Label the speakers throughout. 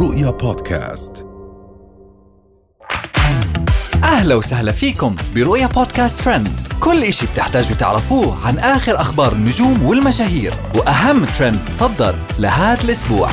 Speaker 1: رؤيا بودكاست.
Speaker 2: أهلا وسهلا فيكم برؤيا بودكاست ترند. كل إشي بتحتاجوا تعرفوه عن آخر أخبار النجوم والمشاهير وأهم ترند صدر لهذا الأسبوع.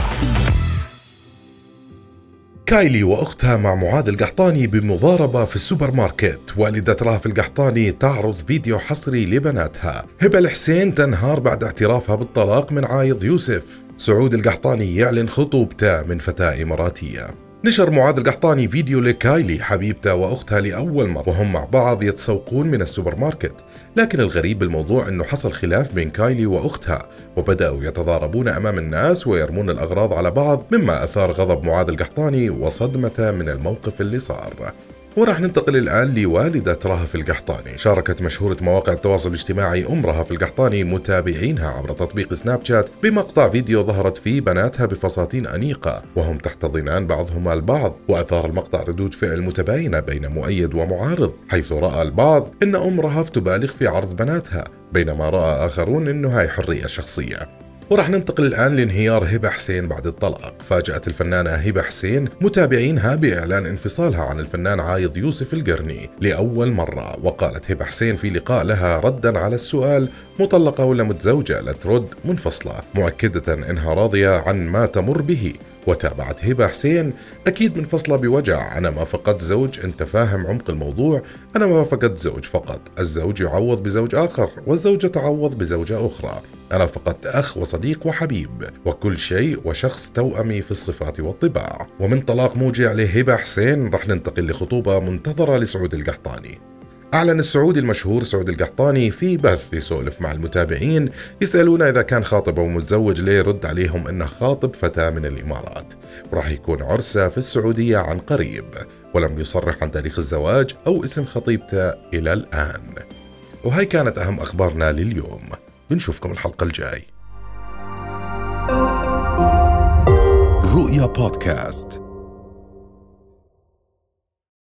Speaker 1: كايلي وأختها مع معاذ القحطاني بمضاربة في السوبر ماركت والدة رهف القحطاني تعرض فيديو حصري لبناتها. هبة الحسين تنهار بعد اعترافها بالطلاق من عايض يوسف. سعود القحطاني يعلن خطوبته من فتاة إماراتية نشر معاذ القحطاني فيديو لكايلي حبيبته وأختها لأول مرة وهم مع بعض يتسوقون من السوبر ماركت، لكن الغريب بالموضوع إنه حصل خلاف بين كايلي وأختها وبدأوا يتضاربون أمام الناس ويرمون الأغراض على بعض مما أثار غضب معاذ القحطاني وصدمته من الموقف اللي صار. وراح ننتقل الآن لوالدة رهف القحطاني. شاركت مشهورة مواقع التواصل الاجتماعي أم رهف القحطاني متابعينها عبر تطبيق سناب شات بمقطع فيديو ظهرت فيه بناتها بفساتين أنيقة وهم تحتضنان بعضهما البعض وأثار المقطع ردود فعل متباينة بين مؤيد ومعارض حيث رأى البعض أن أم رهف تبالغ في عرض بناتها بينما رأى آخرون أنه هاي حرية شخصية. وراح ننتقل الآن لانهيار هبة حسين بعد الطلاق. فاجأت الفنانة هبة حسين متابعينها بإعلان انفصالها عن الفنان عايض يوسف القرني لأول مرة. وقالت هبة حسين في لقاء لها ردا على السؤال مطلقة ولا متزوجة؟ لترد منفصلة. مؤكدة إنها راضية عن ما تمر به. وتابعت هبة حسين. أكيد منفصلة بوجع. أنا ما فقدت زوج. أنت فاهم عمق الموضوع. أنا ما فقدت زوج فقط. الزوج يعوض بزوج آخر والزوجة تعوض بزوجة أخرى. أنا فقدت أخ وصديق وحبيب وكل شيء وشخص توأمي في الصفات والطباع. ومن طلاق موجع لهبة حسين رح ننتقل لخطوبة منتظرة لسعود القحطاني. أعلن السعودي المشهور سعود القحطاني في بث يسولف مع المتابعين يسألونه إذا كان خاطب أو متزوج ليه يرد عليهم إنه خاطب فتاة من الإمارات. وراح يكون عرسة في السعودية عن قريب ولم يصرح عن تاريخ الزواج أو اسم خطيبته إلى الآن. وهي كانت أهم أخبارنا لليوم. بنشوفكم الحلقة الجاي.
Speaker 3: رؤيا بودكاست.